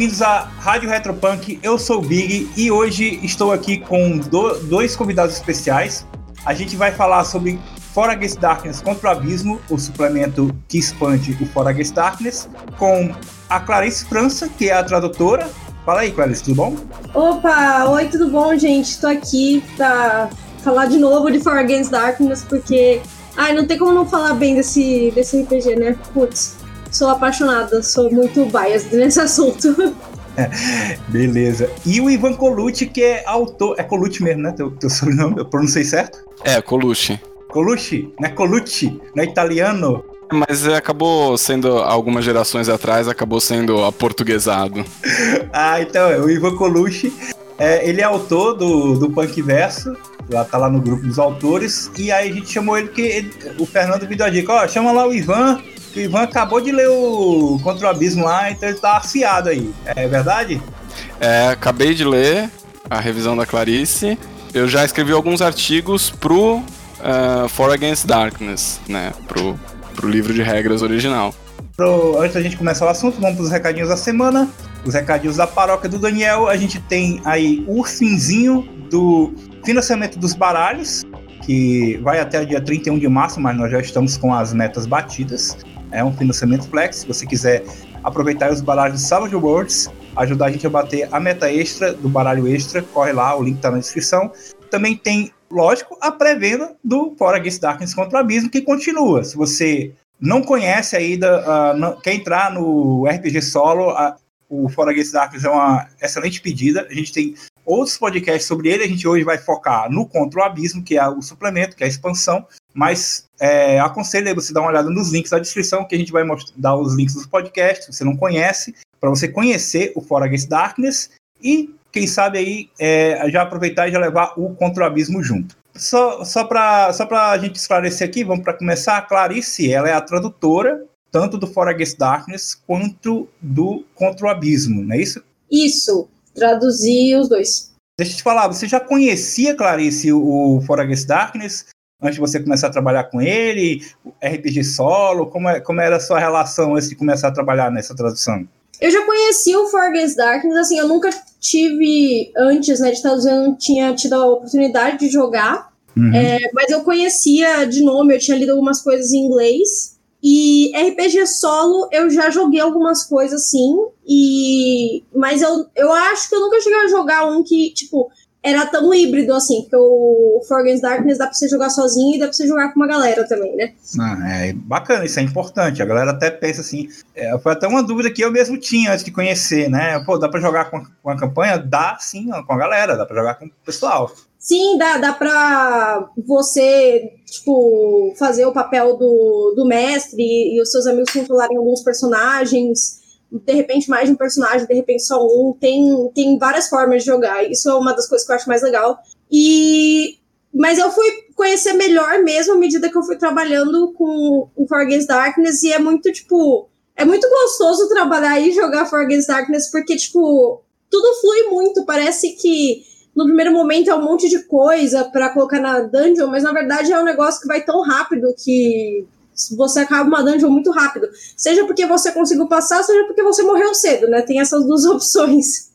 Bem-vindos à Rádio Retropunk. Eu sou o Big e hoje estou aqui com do, dois convidados especiais. A gente vai falar sobre Fora Against Darkness contra o Abismo, o suplemento que expande o Fora Against Darkness, com a Clarice França, que é a tradutora. Fala aí, Clarice, tudo bom? Opa, oi, tudo bom, gente? Estou aqui para falar de novo de Fora Against Darkness, porque. Ai, não tem como não falar bem desse, desse RPG, né? Putz, sou apaixonada, sou muito biased nesse assunto. Beleza. E o Ivan Colucci, que é autor. É Colucci mesmo, né? Teu, teu sobrenome, eu pronunciei certo? É, Colucci. Colucci, né? Colucci, não é italiano. Mas é, acabou sendo, algumas gerações atrás, acabou sendo aportuguesado. ah, então, é, o Ivan Colucci, é, ele é autor do, do Punk Verso, lá tá lá no grupo dos autores, e aí a gente chamou ele que ele, o Fernando me deu a dica, ó, chama lá o Ivan, que o Ivan acabou de ler o Contra o Abismo lá, então ele tá afiado aí. É verdade? É, acabei de ler a revisão da Clarice. Eu já escrevi alguns artigos pro uh, For Against Darkness, né? Pro, pro livro de regras original. Pro, antes da gente começar o assunto, vamos pros recadinhos da semana. Os recadinhos da paróquia do Daniel. A gente tem aí o finzinho do financiamento dos baralhos, que vai até o dia 31 de março, mas nós já estamos com as metas batidas. É um financiamento flex. Se você quiser aproveitar os baralhos de Savage Worlds, ajudar a gente a bater a meta extra do baralho extra, corre lá, o link está na descrição. Também tem, lógico, a pré-venda do Fora Against Darkness contra o Abismo, que continua. Se você não conhece ainda, uh, não, quer entrar no RPG solo, uh, o Fora Against Darkness é uma excelente pedida. A gente tem outros podcasts sobre ele. A gente hoje vai focar no Contra o Abismo, que é o suplemento, que é a expansão. Mas é, aconselho você dar uma olhada nos links da descrição, que a gente vai dar os links dos podcasts, se você não conhece, para você conhecer o Fora Against Darkness e, quem sabe, aí é, já aproveitar e já levar o Contra o Abismo junto. Só, só para só a gente esclarecer aqui, vamos para começar. A Clarice ela é a tradutora tanto do Fora Against Darkness quanto do Contra o Abismo, não é isso? Isso, traduzi os dois. Deixa eu te falar, você já conhecia, Clarice, o Fora Against Darkness? antes de você começar a trabalhar com ele? RPG solo? Como, é, como era a sua relação antes de começar a trabalhar nessa tradução? Eu já conheci o For Against Darkness, assim, eu nunca tive, antes né, de traduzir, eu não tinha tido a oportunidade de jogar, uhum. é, mas eu conhecia de nome, eu tinha lido algumas coisas em inglês, e RPG solo eu já joguei algumas coisas sim, e mas eu, eu acho que eu nunca cheguei a jogar um que, tipo, era tão híbrido assim, porque o For Against Darkness dá pra você jogar sozinho e dá pra você jogar com uma galera também, né? Ah, é bacana, isso é importante. A galera até pensa assim, é, foi até uma dúvida que eu mesmo tinha antes de conhecer, né? Pô, dá pra jogar com, com a campanha? Dá sim, com a galera, dá pra jogar com o pessoal. Sim, dá, dá pra você, tipo, fazer o papel do, do mestre e os seus amigos controlarem alguns personagens de repente mais de um personagem, de repente só um. Tem, tem várias formas de jogar. Isso é uma das coisas que eu acho mais legal. E mas eu fui conhecer melhor mesmo à medida que eu fui trabalhando com o For Against Darkness e é muito tipo é muito gostoso trabalhar e jogar For Against Darkness porque tipo tudo flui muito, parece que no primeiro momento é um monte de coisa para colocar na dungeon, mas na verdade é um negócio que vai tão rápido que você acaba uma dungeon muito rápido. Seja porque você conseguiu passar, seja porque você morreu cedo, né? Tem essas duas opções.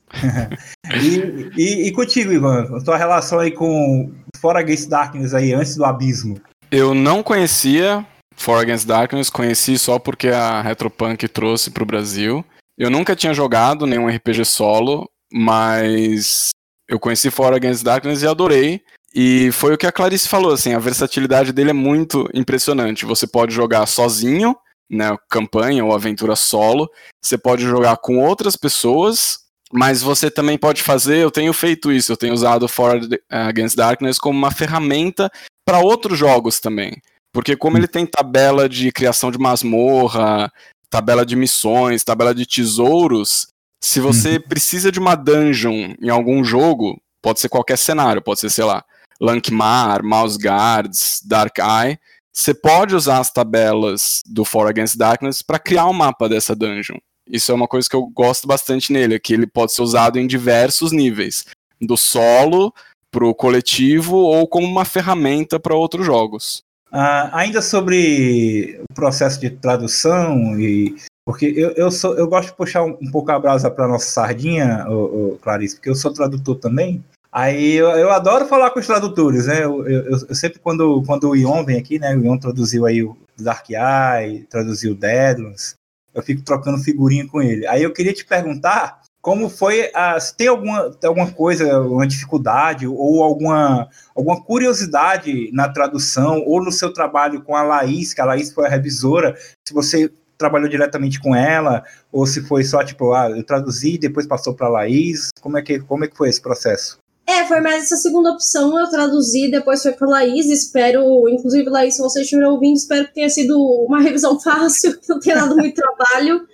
e, e, e, contigo, Ivan, a tua relação aí com For Against Darkness aí, antes do Abismo? Eu não conhecia For Against Darkness, conheci só porque a Retropunk trouxe pro Brasil. Eu nunca tinha jogado nenhum RPG solo, mas eu conheci For Against Darkness e adorei. E foi o que a Clarice falou, assim, a versatilidade dele é muito impressionante. Você pode jogar sozinho, né, campanha ou aventura solo, você pode jogar com outras pessoas, mas você também pode fazer, eu tenho feito isso, eu tenho usado For Against Darkness como uma ferramenta para outros jogos também. Porque como ele tem tabela de criação de masmorra, tabela de missões, tabela de tesouros, se você uhum. precisa de uma dungeon em algum jogo, pode ser qualquer cenário, pode ser, sei lá, Lankmar, Mouse Guards, Dark Eye, você pode usar as tabelas do For Against Darkness para criar um mapa dessa dungeon. Isso é uma coisa que eu gosto bastante nele, é que ele pode ser usado em diversos níveis, do solo para o coletivo ou como uma ferramenta para outros jogos. Uh, ainda sobre o processo de tradução e Porque eu, eu, sou, eu gosto de puxar um, um pouco a brasa para nossa sardinha, o, o, Clarice, porque eu sou tradutor também. Aí eu, eu adoro falar com os tradutores, né? Eu, eu, eu, sempre, quando, quando o Ion vem aqui, né? O Ion traduziu aí o Dark Eye, traduziu o Deadlands, eu fico trocando figurinha com ele. Aí eu queria te perguntar como foi a, se tem alguma, alguma coisa, uma dificuldade ou alguma, alguma curiosidade na tradução ou no seu trabalho com a Laís, que a Laís foi a revisora, se você trabalhou diretamente com ela ou se foi só tipo, ah, eu traduzi e depois passou para Laís, como é que como é que foi esse processo? É, foi mais essa segunda opção, eu traduzi, depois foi para Laís, espero, inclusive Laís, se você estiver ouvindo, espero que tenha sido uma revisão fácil, que não tenha dado muito trabalho.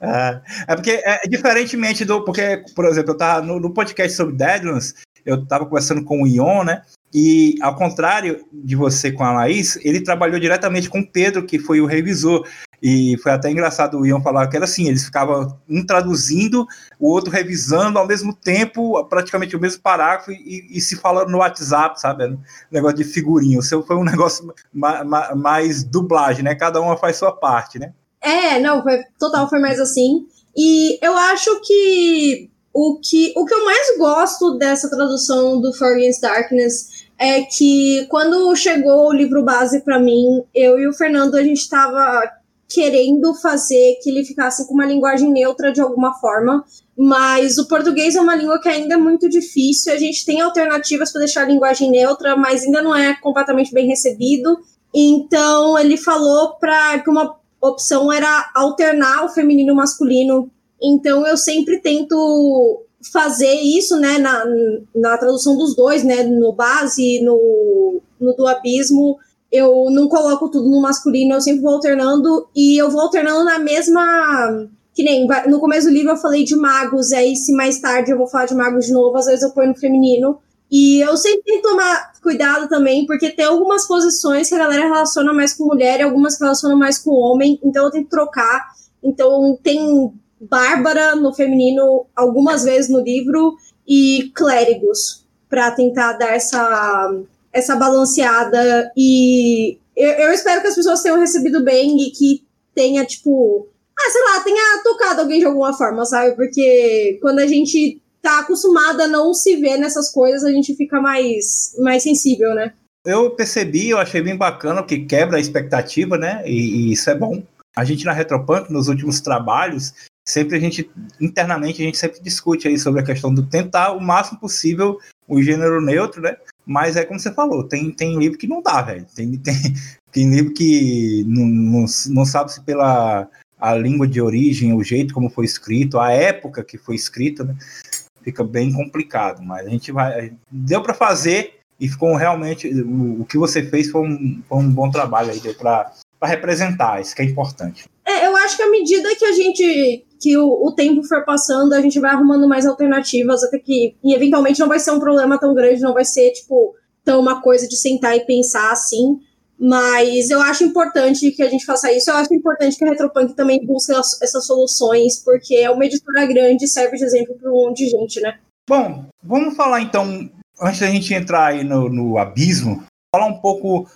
É, é porque, é, diferentemente do. Porque, por exemplo, eu tava no, no podcast sobre Deadlands, eu estava conversando com o Ion, né? E ao contrário de você com a Laís, ele trabalhou diretamente com o Pedro, que foi o revisor. E foi até engraçado o Ion falar que era assim: eles ficavam um traduzindo, o outro revisando ao mesmo tempo, praticamente o mesmo parágrafo, e, e se falando no WhatsApp, sabe? Negócio de figurinha. O seu foi um negócio mais, mais dublagem, né? Cada uma faz sua parte, né? É, não, foi, total foi mais assim. E eu acho que o que, o que eu mais gosto dessa tradução do For Against Darkness é que quando chegou o livro base para mim, eu e o Fernando, a gente estava querendo fazer que ele ficasse com uma linguagem neutra de alguma forma, mas o português é uma língua que ainda é muito difícil, a gente tem alternativas para deixar a linguagem neutra, mas ainda não é completamente bem recebido. Então ele falou para que uma opção era alternar o feminino e o masculino. Então eu sempre tento fazer isso, né, na, na tradução dos dois, né, no base, no, no do abismo, eu não coloco tudo no masculino, eu sempre vou alternando, e eu vou alternando na mesma, que nem, no começo do livro eu falei de magos, aí se mais tarde eu vou falar de magos de novo, às vezes eu ponho no feminino, e eu sempre tenho que tomar cuidado também, porque tem algumas posições que a galera relaciona mais com mulher e algumas que relacionam mais com homem, então eu tenho que trocar. Então tem Bárbara no feminino algumas vezes no livro e clérigos para tentar dar essa, essa balanceada. E eu, eu espero que as pessoas tenham recebido bem e que tenha, tipo, ah, sei lá, tenha tocado alguém de alguma forma, sabe? Porque quando a gente tá acostumada a não se ver nessas coisas, a gente fica mais, mais sensível, né? Eu percebi, eu achei bem bacana, que quebra a expectativa, né? E, e, isso é bom. A gente na Retropunk, nos últimos trabalhos, sempre a gente, internamente, a gente sempre discute aí sobre a questão do tentar o máximo possível o gênero neutro, né? Mas é como você falou, tem, tem livro que não dá, velho. Tem, tem, tem livro que não, não, não sabe se pela a língua de origem, o jeito como foi escrito, a época que foi escrito, né? fica bem complicado. Mas a gente vai. Deu para fazer e ficou realmente. O, o, que você fez foi um, foi um bom trabalho aí, deu para representar, isso que é importante. É, eu acho que à medida que a gente. que o, o tempo for passando, a gente vai arrumando mais alternativas, até que. E eventualmente não vai ser um problema tão grande, não vai ser, tipo, tão uma coisa de sentar e pensar assim. Mas eu acho importante que a gente faça isso. Eu acho importante que a Retropunk também busque essas soluções, porque é uma editora grande e serve de exemplo para um monte de gente, né? Bom, vamos falar então, antes da gente entrar aí no, no abismo, falar um pouco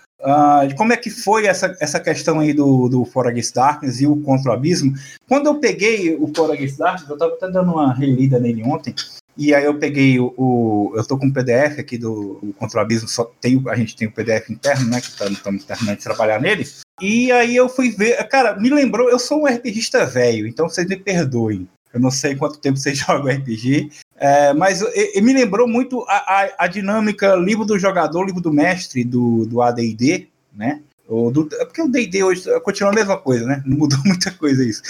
de como é que foi essa, essa questão aí do, do For Against Darkness e o Contra o Abismo. Quando eu peguei o For Against Darkness, eu estava até dando uma relida nele ontem, e aí eu peguei o, o eu tô com o PDF aqui do Contra o Abismo, só tem, a gente tem o PDF interno, né, que estamos tá, terminando de trabalhar nele. E aí eu fui ver, cara, me lembrou, eu sou um RPGista velho, então vocês me perdoem. Eu não sei quanto tempo vocês jogam RPG, é, mas e, me lembrou muito a, a, a, dinâmica livro do jogador, livro do mestre do, do AD&D, né? Ou do, é porque o D&D hoje continua a mesma coisa, né? Não mudou muita coisa isso.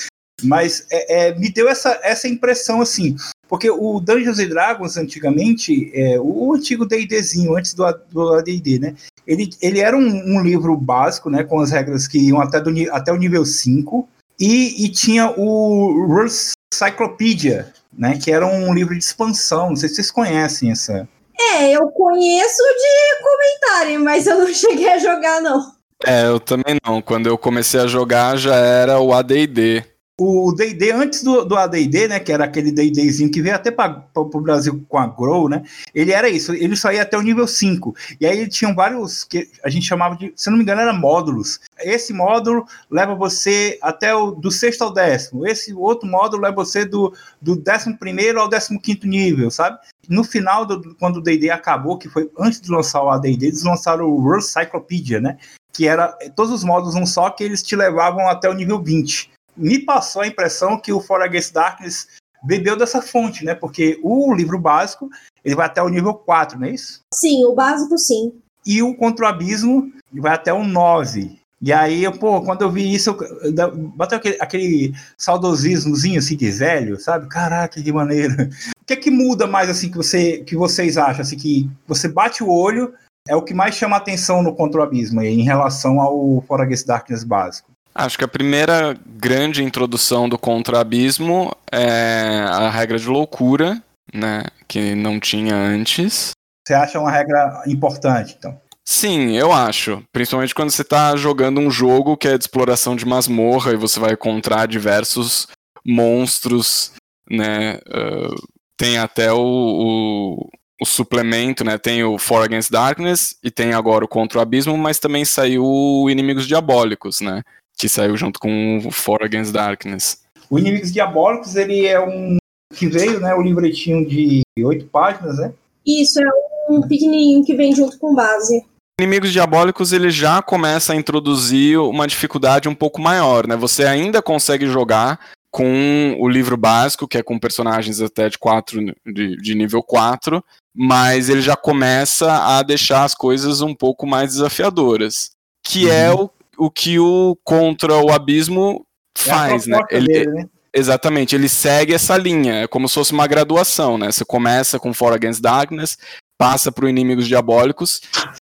Mas é, é, me deu essa, essa impressão assim. Porque o Dungeons Dragons, antigamente, é, o antigo D&Dzinho, antes do, do AD&D, né? Ele, ele era um, um, livro básico, né? Com as regras que iam até, do, até o nível 5. E, e tinha o Rules Cyclopedia, né? Que era um livro de expansão. Não sei se vocês conhecem essa... É, eu conheço de comentário, mas eu não cheguei a jogar, não. É, eu também não. Quando eu comecei a jogar já era o AD&D. O D&D antes do, do AD&D, né, que era aquele D&Dzinho que veio até para o Brasil com a Grow, né, ele era isso, ele só ia até o nível 5, e aí tinham vários, que a gente chamava de, se não me engano, era módulos, esse módulo leva você até o, do sexto ao décimo, esse outro módulo leva você do, do décimo primeiro ao décimo quinto nível, sabe? No final, do, quando o D&D acabou, que foi antes de lançar o AD&D, eles lançaram o World Cyclopedia, né, que era todos os módulos um só, que eles te levavam até o nível 20 me passou a impressão que o For Against Darkness bebeu dessa fonte, né? Porque o livro básico, ele vai até o nível 4, não é isso? Sim, o básico sim. E o Contra o Abismo vai até o 9. E aí, pô, quando eu vi isso, eu, bateu aquele, aquele saudosismozinho assim de velho, sabe? Caraca, que maneiro. O que é que muda mais assim que, você, que vocês acham? Assim, que você bate o olho, é o que mais chama atenção no Contra o Abismo em relação ao For Against Darkness básico? Acho que a primeira grande introdução do contra-abismo é a regra de loucura, né? Que não tinha antes. Você acha uma regra importante, então? Sim, eu acho. Principalmente quando você está jogando um jogo que é de exploração de masmorra e você vai encontrar diversos monstros, né? Uh, tem até o, o, o, suplemento, né? Tem o For Against Darkness e tem agora o Contra o Abismo, mas também saiu o Inimigos Diabólicos, né? Que saiu junto com o For Against Darkness. O Inimigos Diabólicos, ele é um que veio, né, o livretinho de oito páginas, né? Isso, é um pequenininho que vem junto com base. Inimigos Diabólicos, ele já começa a introduzir uma dificuldade um pouco maior, né? Você ainda consegue jogar com o livro básico, que é com personagens até de, quatro, de, de nível 4, mas ele já começa a deixar as coisas um pouco mais desafiadoras. Que é uhum. é o o que o Contra o Abismo é faz, é né? Ele, dele, né? Exatamente, ele segue essa linha, é como se fosse uma graduação, né? Você começa com For Against Darkness, passa para Inimigos Diabólicos,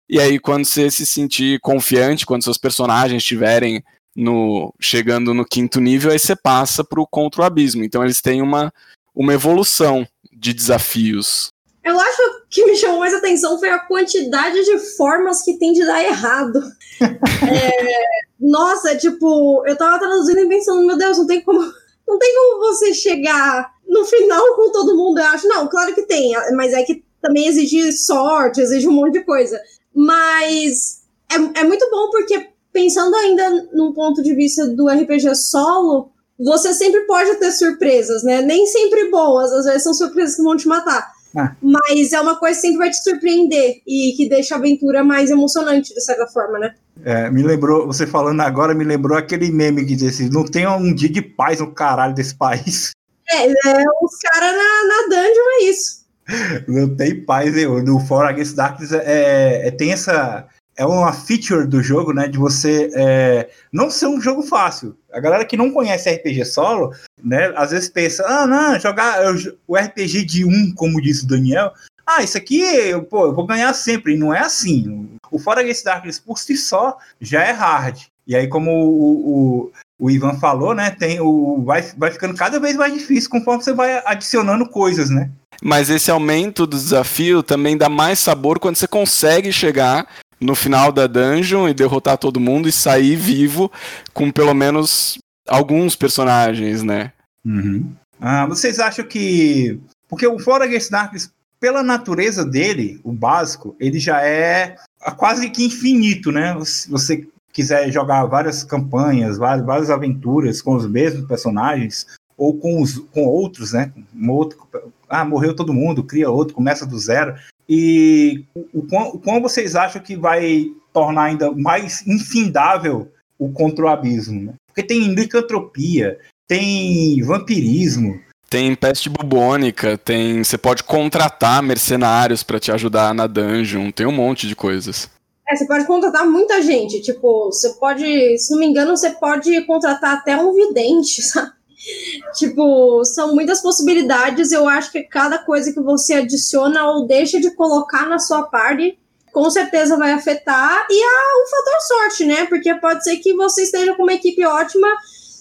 e aí quando você se sentir confiante, quando seus personagens estiverem no chegando no quinto nível, aí você passa para o Contra o Abismo. Então eles têm uma, uma evolução de desafios. Eu acho que me chamou mais atenção foi a quantidade de formas que tem de dar errado. é, nossa, tipo, eu tava traduzindo e pensando, meu Deus, não tem como. Não tem como você chegar no final com todo mundo, eu acho. Não, claro que tem, mas é que também exige sorte, exige um monte de coisa. Mas é, é muito bom porque, pensando ainda num ponto de vista do RPG solo, você sempre pode ter surpresas, né? Nem sempre boas, às vezes são surpresas que vão te matar. Ah. Mas é uma coisa que sempre vai te surpreender e que deixa a aventura mais emocionante, de certa forma, né? É, me lembrou, você falando agora, me lembrou aquele meme que disse: não tem um dia de paz no caralho desse país. É, é os caras na, na dungeon é isso. Não tem paz, eu. No For Against Darkness é, é, tem essa. É uma feature do jogo, né? De você é, não ser um jogo fácil. A galera que não conhece RPG solo, né? Às vezes pensa, ah, não, jogar o RPG de um, como disse o Daniel, ah, isso aqui, pô, eu vou ganhar sempre. E não é assim. O Fora Against Darkness por si só já é hard. E aí, como o, o, o Ivan falou, né? Tem o, vai, vai ficando cada vez mais difícil conforme você vai adicionando coisas, né? Mas esse aumento do desafio também dá mais sabor quando você consegue chegar no final da dungeon e derrotar todo mundo e sair vivo com pelo menos alguns personagens, né? Uhum. Ah, vocês acham que. Porque o Fora Against Darkness, pela natureza dele, o básico, ele já é quase que infinito, né? Se você quiser jogar várias campanhas, várias, aventuras com os mesmos personagens, ou com, os, com outros, né? Um outro, ah, morreu todo mundo, cria outro, começa do zero. E o, o quão vocês acham que vai tornar ainda mais infindável o contra o abismo? Né? Porque tem licantropia, tem vampirismo. Tem peste bubônica, tem. Você pode contratar mercenários para te ajudar na dungeon, tem um monte de coisas. É, você pode contratar muita gente. Tipo, você pode, se não me engano, você pode contratar até um vidente, sabe? tipo, são muitas possibilidades. Eu acho que cada coisa que você adiciona ou deixa de colocar na sua party, com certeza vai afetar. E há o fator sorte, né? Porque pode ser que você esteja com uma equipe ótima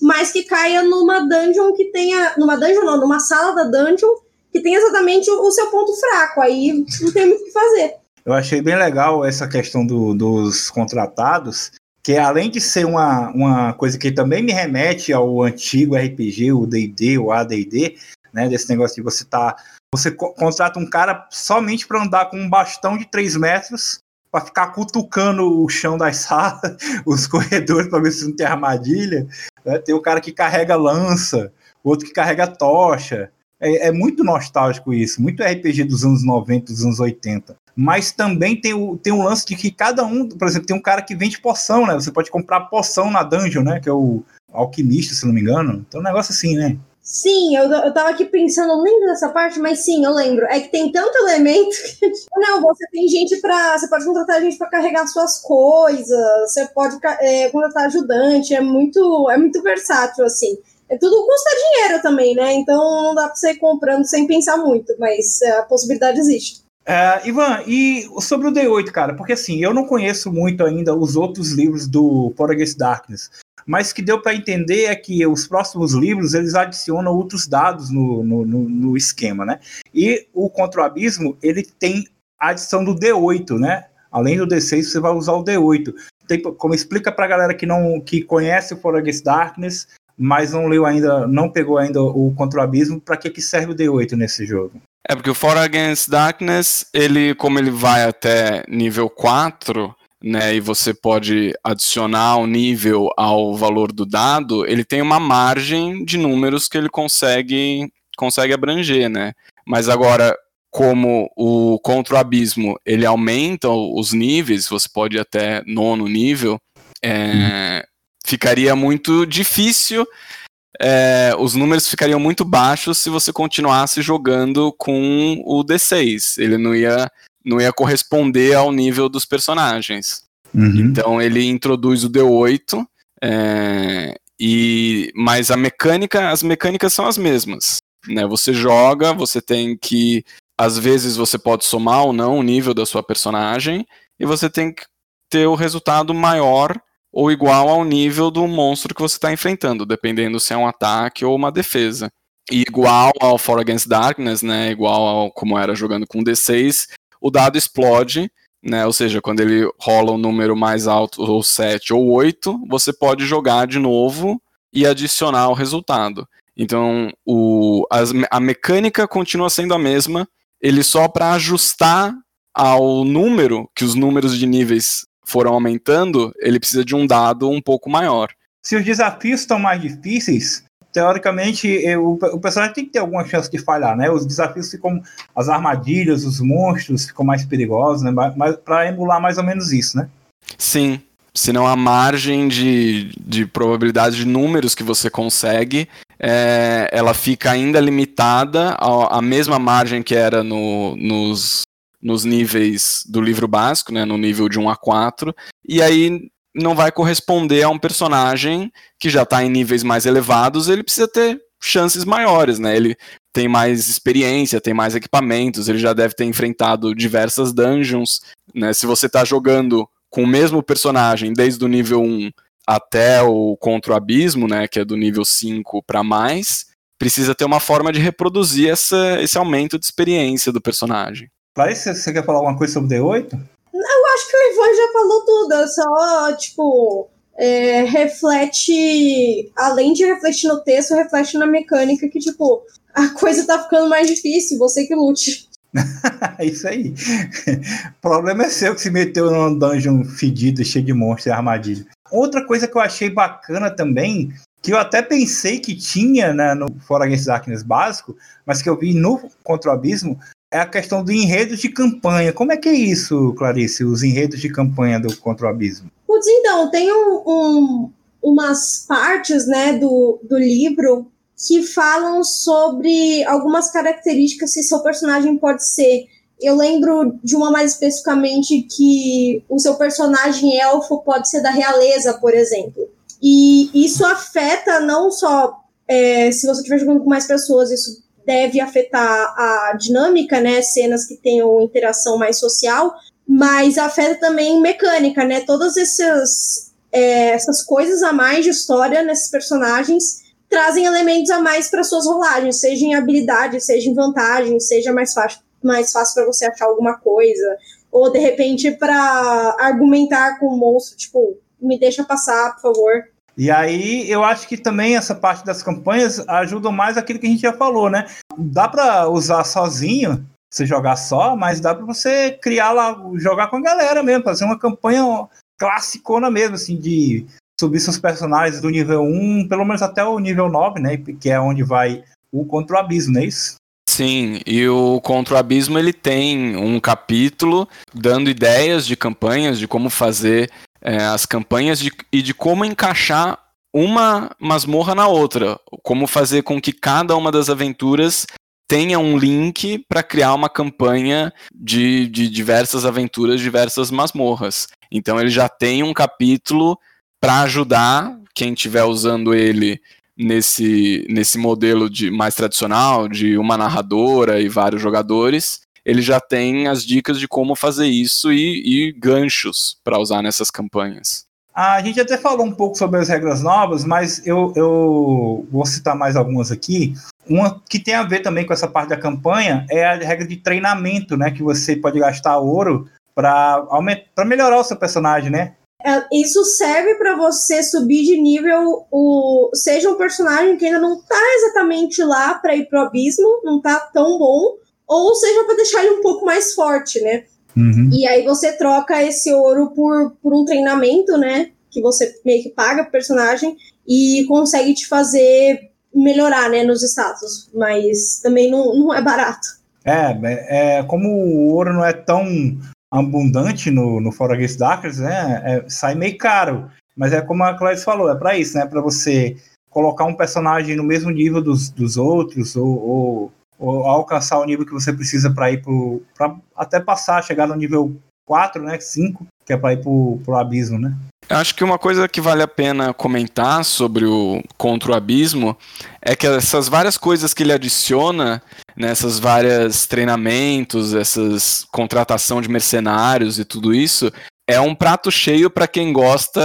mas que caia numa dungeon que tenha. Numa dungeon não, numa sala da dungeon que tem exatamente o, o seu ponto fraco. Aí não tem muito o que fazer. Eu achei bem legal essa questão do, dos contratados, que além de ser uma, uma coisa que também me remete ao antigo RPG, o D&D, o AD&D, né, desse negócio de você tá, você co contrata um cara somente para andar com um bastão de 3 metros para ficar cutucando o chão das salas, os corredores para ver se não tem armadilha. Né? Tem o cara que carrega lança, outro que carrega tocha. É, é, muito nostálgico isso, muito RPG dos anos 90, dos anos 80. Mas também tem o, tem um lance de que cada um, por exemplo, tem um cara que vende poção, né? Você pode comprar poção na dungeon, né? Que é o alquimista, se não me engano. Então é um negócio assim, né? Sim, eu, eu tava aqui pensando, eu lembro dessa parte, mas sim, eu lembro. É que tem tanto elemento que. Não, você tem gente pra. Você pode contratar gente pra carregar suas coisas, você pode é, contratar ajudante, é muito, é muito versátil, assim. É, tudo custa dinheiro também, né? Então não dá pra você ir comprando sem pensar muito, mas é, a possibilidade existe. É, Ivan, e sobre o D8, cara, porque assim, eu não conheço muito ainda os outros livros do Portuguese Darkness mas que deu para entender é que os próximos livros eles adicionam outros dados no, no, no, no esquema, né? E o Contra o Abismo ele tem a adição do D8, né? Além do D6 você vai usar o D8. Tem, como explica para a galera que não que conhece o Against Darkness, mas não leu ainda, não pegou ainda o Contra o Abismo, para que que serve o D8 nesse jogo? É porque o For Against Darkness, ele como ele vai até nível 4, né, e você pode adicionar o nível ao valor do dado, ele tem uma margem de números que ele consegue, consegue abranger, né? Mas agora, como o contra o abismo, ele aumenta os níveis, você pode ir até nono nível, é, ficaria muito difícil, é, os números ficariam muito baixos se você continuasse jogando com o D6. Ele não ia não ia corresponder ao nível dos personagens. Uhum. Então ele introduz o D8, é, e mas a mecânica, as mecânicas são as mesmas. Né? Você joga, você tem que às vezes você pode somar ou não o nível da sua personagem e você tem que ter o resultado maior ou igual ao nível do monstro que você está enfrentando, dependendo se é um ataque ou uma defesa. E igual ao For Against Darkness, né, igual ao como era jogando com D6, o dado explode, né? Ou seja, quando ele rola um número mais alto, ou 7 ou 8, você pode jogar de novo e adicionar o resultado. Então, o, a, a mecânica continua sendo a mesma, ele só para ajustar ao número, que os números de níveis foram aumentando, ele precisa de um dado um pouco maior. Se os desafios estão mais difíceis, teoricamente, eu, o personagem tem que ter alguma chance de falhar, né? Os desafios ficam. As armadilhas, os monstros ficam mais perigosos, né? Mas para emular mais ou menos isso, né? Sim. Senão a margem de, de probabilidade de números que você consegue, é, ela fica ainda limitada à, à mesma margem que era no, nos, nos níveis do livro básico, né, no nível de 1 a 4, e aí não vai corresponder a um personagem que já está em níveis mais elevados, ele precisa ter chances maiores, né? Ele tem mais experiência, tem mais equipamentos, ele já deve ter enfrentado diversas dungeons, né? Se você está jogando com o mesmo personagem desde o nível 1 até o Contra o Abismo, né, que é do nível 5 para mais, precisa ter uma forma de reproduzir essa, esse aumento de experiência do personagem. Clarice, você quer falar alguma coisa sobre o D8? Acho que o Ivan já falou tudo, é só, tipo, é, reflete, além de refletir no texto, reflete na mecânica que, tipo, a coisa tá ficando mais difícil, você que lute. Isso aí. O problema é seu que se meteu num dungeon fedido, cheio de monstros e armadilha. Outra coisa que eu achei bacana também, que eu até pensei que tinha né, no For Against Darkness básico, mas que eu vi no Contra o Abismo, é a questão do enredo de campanha. Como é que é isso, Clarice, os enredos de campanha do Contra o Abismo? Putz, então, tem um, um, umas partes né, do, do livro que falam sobre algumas características que seu personagem pode ser. Eu lembro de uma mais especificamente que o seu personagem elfo pode ser da realeza, por exemplo. E isso afeta não só é, se você estiver jogando com mais pessoas, isso deve afetar a dinâmica, né? Cenas que tenham interação mais social, mas afeta também mecânica, né? Todas essas, é, essas coisas a mais de história nesses personagens trazem elementos a mais para suas rolagens, seja em habilidade, seja em vantagem, seja mais fácil mais fácil para você achar alguma coisa, ou de repente para argumentar com o monstro, tipo, me deixa passar, por favor. E aí, eu acho que também essa parte das campanhas ajuda mais aquilo que a gente já falou, né? Dá para usar sozinho, você jogar só, mas dá para você criar lá, jogar com a galera mesmo, fazer uma campanha classicona mesmo, assim, de subir seus personagens do nível 1, pelo menos até o nível 9, né? Que é onde vai o Contra o Abismo, não é isso? Sim, e o Contra o Abismo ele tem um capítulo dando ideias de campanhas, de como fazer é, as campanhas de, e de como encaixar uma masmorra na outra, como fazer com que cada uma das aventuras tenha um link para criar uma campanha de, de diversas aventuras, diversas masmorras. Então ele já tem um capítulo para ajudar quem estiver usando ele nesse, nesse modelo de mais tradicional, de uma narradora e vários jogadores, ele já tem as dicas de como fazer isso e, e ganchos para usar nessas campanhas. A gente até falou um pouco sobre as regras novas, mas eu, eu vou citar mais algumas aqui. Uma que tem a ver também com essa parte da campanha é a regra de treinamento, né? Que você pode gastar ouro para melhorar o seu personagem, né? É, isso serve para você subir de nível o seja um personagem que ainda não tá exatamente lá para ir pro abismo, não tá tão bom, ou seja para deixar ele um pouco mais forte, né? Uhum. E aí você troca esse ouro por, por um treinamento, né? Que você meio que paga pro personagem e consegue te fazer melhorar, né, nos status. Mas também não, não é barato. É, é, como o ouro não é tão abundante no, no For Against Darkness, né? É, sai meio caro. Mas é como a Clarice falou, é para isso, né? Para você colocar um personagem no mesmo nível dos, dos outros, ou, ou, ou alcançar o nível que você precisa para ir pro. Pra até passar, chegar no nível 4, né? 5, que é para ir pro, pro abismo, né? Eu acho que uma coisa que vale a pena comentar sobre o Contra o Abismo é que essas várias coisas que ele adiciona, nessas né, várias treinamentos, essas contratação de mercenários e tudo isso, é um prato cheio para quem gosta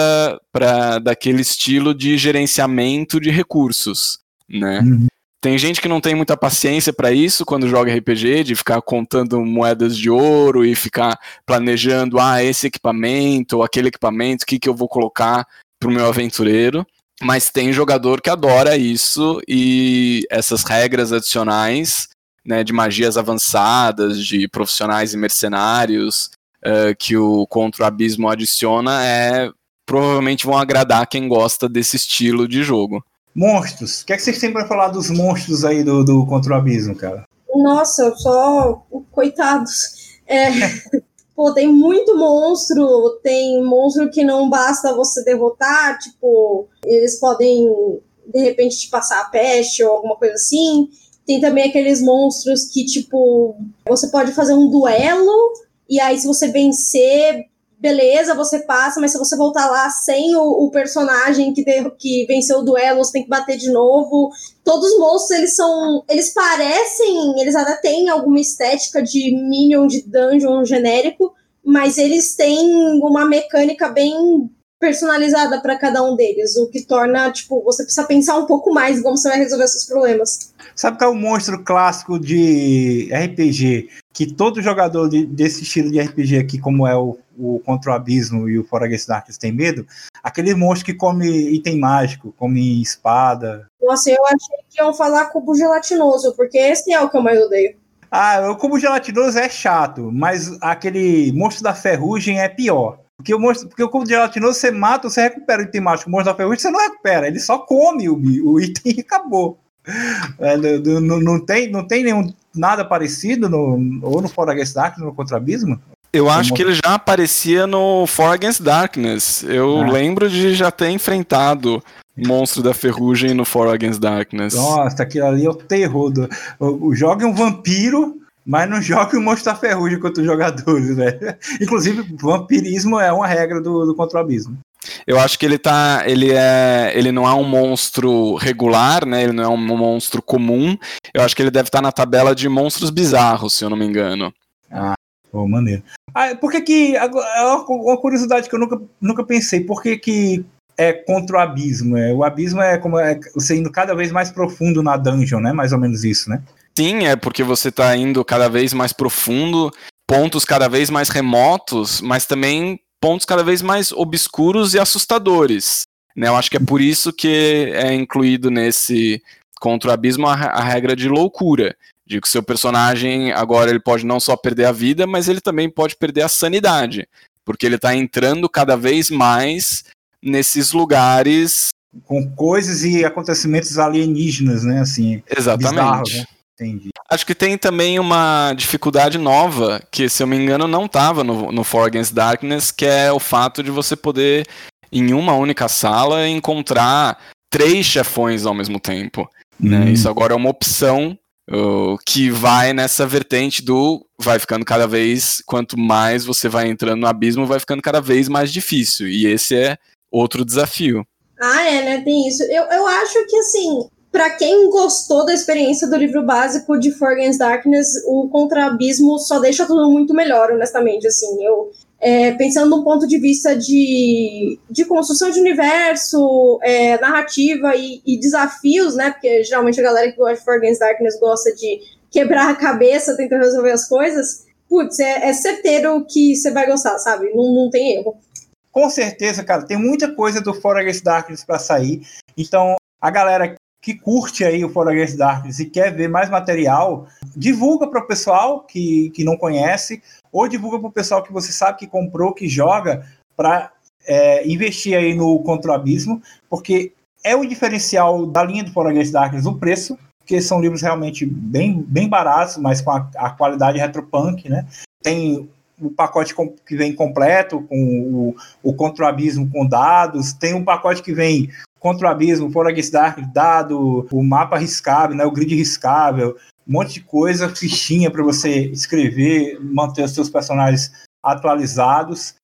pra, daquele estilo de gerenciamento de recursos, né? Uhum. Tem gente que não tem muita paciência para isso quando joga RPG, de ficar contando moedas de ouro e ficar planejando, ah, esse equipamento ou aquele equipamento, o que, que eu vou colocar pro meu aventureiro. Mas tem jogador que adora isso e essas regras adicionais, né, de magias avançadas, de profissionais e mercenários uh, que o Contra o Abismo adiciona, é provavelmente vão agradar quem gosta desse estilo de jogo. Monstros. O que, é que vocês têm para falar dos monstros aí do, do Contra o Abismo, cara? Nossa, só coitados. É, pô, tem muito monstro, tem monstro que não basta você derrotar, tipo, eles podem de repente te passar a peste ou alguma coisa assim. Tem também aqueles monstros que, tipo, você pode fazer um duelo, e aí se você vencer, beleza, você passa, mas se você voltar lá sem o, o personagem que, de, que venceu o duelo, você tem que bater de novo. Todos os monstros, eles são. Eles parecem. Eles até têm alguma estética de Minion de Dungeon genérico, mas eles têm uma mecânica bem personalizada para cada um deles, o que torna, tipo, você precisa pensar um pouco mais como você vai resolver seus problemas. Sabe qual é o monstro clássico de RPG que todo jogador de, desse estilo de RPG aqui, como é o, o Contra o Abismo e o Fora Darkness, tem medo? Aquele monstro que come item mágico, come espada. Nossa, eu achei que iam falar cubo gelatinoso, porque esse é o que eu mais odeio. Ah, o cubo gelatinoso é chato, mas aquele monstro da ferrugem é pior. Porque o, monstro, porque o cubo gelatinoso você mata, você recupera o item mágico. O monstro da ferrugem você não recupera, ele só come o, o item e acabou. É, não, não, tem, não tem nenhum nada parecido no, ou no For Against Darkness no Contra Abismo? Eu acho que ele já aparecia no For Against Darkness. Eu ah. lembro de já ter enfrentado Monstro da Ferrugem no For Against Darkness. Nossa, aquilo ali é o terror. Do... Jogue um vampiro, mas não jogue o Monstro da Ferrugem contra os jogadores, né? Inclusive, vampirismo é uma regra do, do Abismo. Eu acho que ele tá. Ele é. Ele não é um monstro regular, né? Ele não é um monstro comum. Eu acho que ele deve estar tá na tabela de monstros bizarros, se eu não me engano. Pô, maneiro. Ah, por que que. É uma curiosidade que eu nunca, nunca pensei. Por que que é contra o abismo? É, o abismo é como é, você indo cada vez mais profundo na dungeon, né? Mais ou menos isso, né? Sim, é porque você está indo cada vez mais profundo, pontos cada vez mais remotos, mas também pontos cada vez mais obscuros e assustadores. Né? Eu acho que é por isso que é incluído nesse contra o abismo a, a regra de loucura. De que seu personagem agora ele pode não só perder a vida, mas ele também pode perder a sanidade. Porque ele está entrando cada vez mais nesses lugares. Com coisas e acontecimentos alienígenas, né? Assim, Exatamente. Bizarros, né? Entendi. Acho que tem também uma dificuldade nova, que se eu me engano não estava no, no For Against Darkness, que é o fato de você poder, em uma única sala, encontrar três chefões ao mesmo tempo. Né? Hum. Isso agora é uma opção que vai nessa vertente do vai ficando cada vez, quanto mais você vai entrando no abismo, vai ficando cada vez mais difícil. E esse é outro desafio. Ah, é, né? Tem isso. Eu, eu acho que assim, para quem gostou da experiência do livro básico de For Against Darkness, o Contra Abismo só deixa tudo muito melhor, honestamente. Assim, eu é, pensando num ponto de vista de, de construção de universo, é, narrativa e, e, desafios, né? Porque geralmente a galera que gosta de For Against Darkness gosta de quebrar a cabeça tentando resolver as coisas. Putz, é, é certeiro que você vai gostar, sabe? Não, não tem erro. Com certeza, cara, tem muita coisa do For Against Darkness para sair. Então, a galera que curte aí o For Against Darkness e quer ver mais material, divulga para o pessoal que, que não conhece, ou divulga para o pessoal que você sabe que comprou, que joga, para é, investir aí no Contra o Abismo, porque é o diferencial da linha do For Against Darkness o preço, porque são livros realmente bem, bem baratos, mas com a, a qualidade retropunk, né? Tem o pacote que vem completo, com o, o Contra o Abismo com dados, tem um pacote que vem Contra o Abismo, Forex Dark, dado, o mapa riscável, né, o grid riscável, um monte de coisa, fichinha para você escrever, manter os seus personagens atualizados.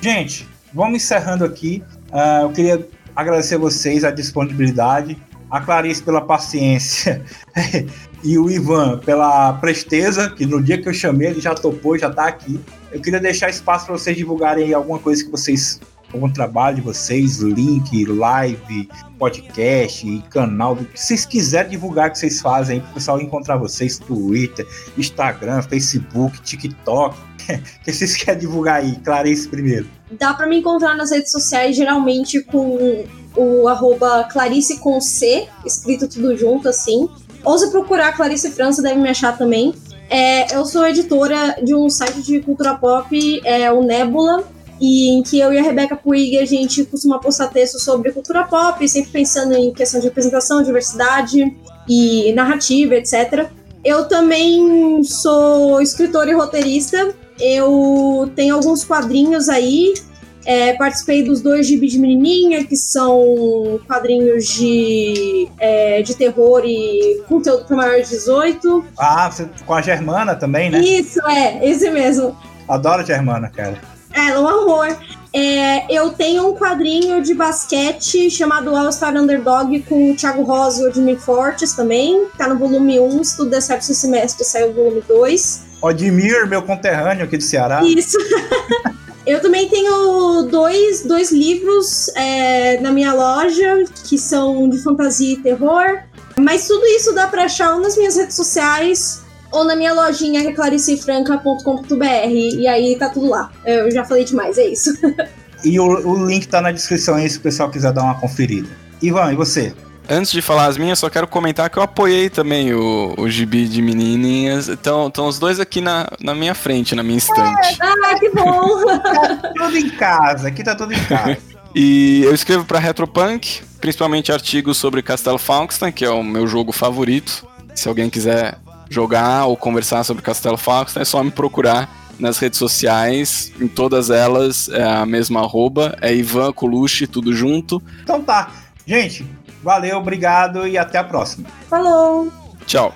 Gente, vamos encerrando aqui. Uh, eu queria agradecer a vocês a disponibilidade a Clarice pela paciência e o Ivan pela presteza, que no dia que eu chamei ele já topou, já está aqui. Eu queria deixar espaço para vocês divulgarem alguma coisa que vocês, algum trabalho de vocês, link, live, podcast, canal, do que vocês quiserem divulgar que vocês fazem para o pessoal encontrar vocês, Twitter, Instagram, Facebook, TikTok. que vocês querem divulgar aí? Clarice primeiro. Dá para me encontrar nas redes sociais, geralmente com o arroba Clarice com C, escrito tudo junto assim. Ouse procurar Clarice França, deve me achar também. É, eu sou editora de um site de cultura pop, é o Nebula, e em que eu e a Rebeca Puig a gente costuma postar textos sobre cultura pop, sempre pensando em questão de representação, diversidade e narrativa, etc. Eu também sou escritora e roteirista. Eu tenho alguns quadrinhos aí é, participei dos dois Gibi de Menininha, que são quadrinhos de, é, de terror e conteúdo para maior de 18. Ah, com a Germana também, né? Isso, é, esse mesmo. Adoro a Germana, cara. É, é, um amor. É, eu tenho um quadrinho de basquete chamado All Star Underdog com o Thiago Rosa e o Jimmy Fortes também. Tá no volume 1, se tudo der certo esse semestre, saiu o volume 2. Odmir, meu conterrâneo aqui do Ceará. Isso. Eu também tenho dois, dois livros é, na minha loja que são de fantasia e terror. Mas tudo isso dá para achar ou nas minhas redes sociais ou na minha lojinha claricefranca.com.br. E aí tá tudo lá. Eu já falei demais, é isso. e o, o link tá na descrição aí se o pessoal quiser dar uma conferida. Ivan, e você? Antes de falar as minhas, só quero comentar que eu apoiei também o, o gibi de menininhas. Então, estão os dois aqui na, na minha frente, na minha estante. É, ah, que bom! tá tudo em casa, aqui tá tudo em casa. e eu escrevo para Retropunk, principalmente artigos sobre Castelo Falkenstein, que é o meu jogo favorito. Se alguém quiser jogar ou conversar sobre Castelo Falkenstein, é só me procurar nas redes sociais, em todas elas é a mesma arroba, é Ivan Colucci, tudo junto. Então tá. Gente, Valeu, obrigado e até a próxima. Falou. Tchau.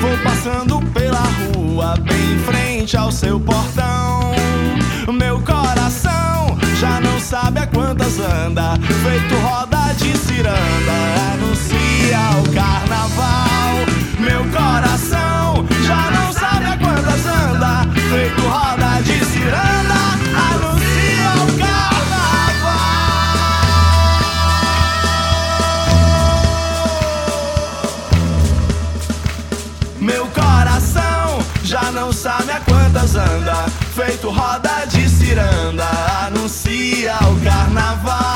Vou passando pela rua, bem em frente ao seu portão. Meu coração já não sabe a quantas anda, feito roda de ciranda, quantas anda, feito roda de ciranda, anuncia o carnaval.